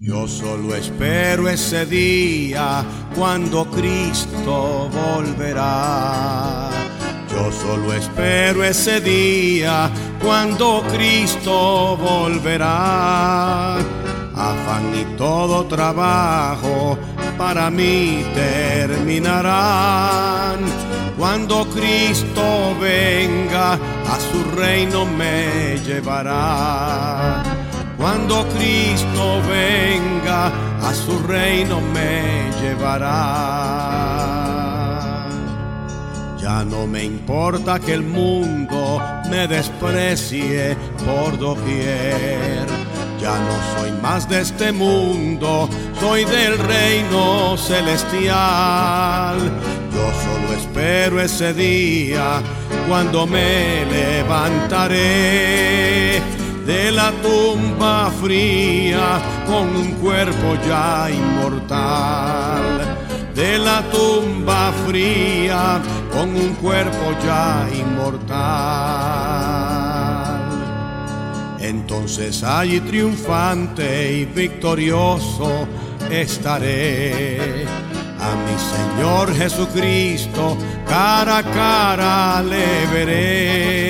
Yo solo espero ese día cuando Cristo volverá. Yo solo espero ese día cuando Cristo volverá. Afán y todo trabajo para mí terminarán. Cuando Cristo venga, a su reino me llevará cuando Cristo venga, a su reino me llevará. Ya no me importa que el mundo me desprecie por doquier. Ya no soy más de este mundo, soy del reino celestial. Yo solo espero ese día cuando me levantaré de la tumba fría con un cuerpo ya inmortal. De la tumba fría con un cuerpo ya inmortal. Entonces allí triunfante y victorioso estaré. A mi Señor Jesucristo cara a cara le veré.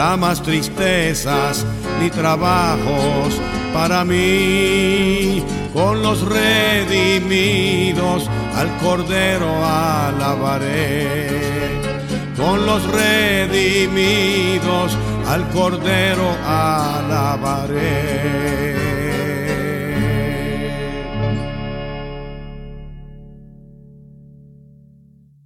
Habrá más tristezas ni trabajos para mí. Con los redimidos al Cordero alabaré. Con los redimidos al Cordero alabaré.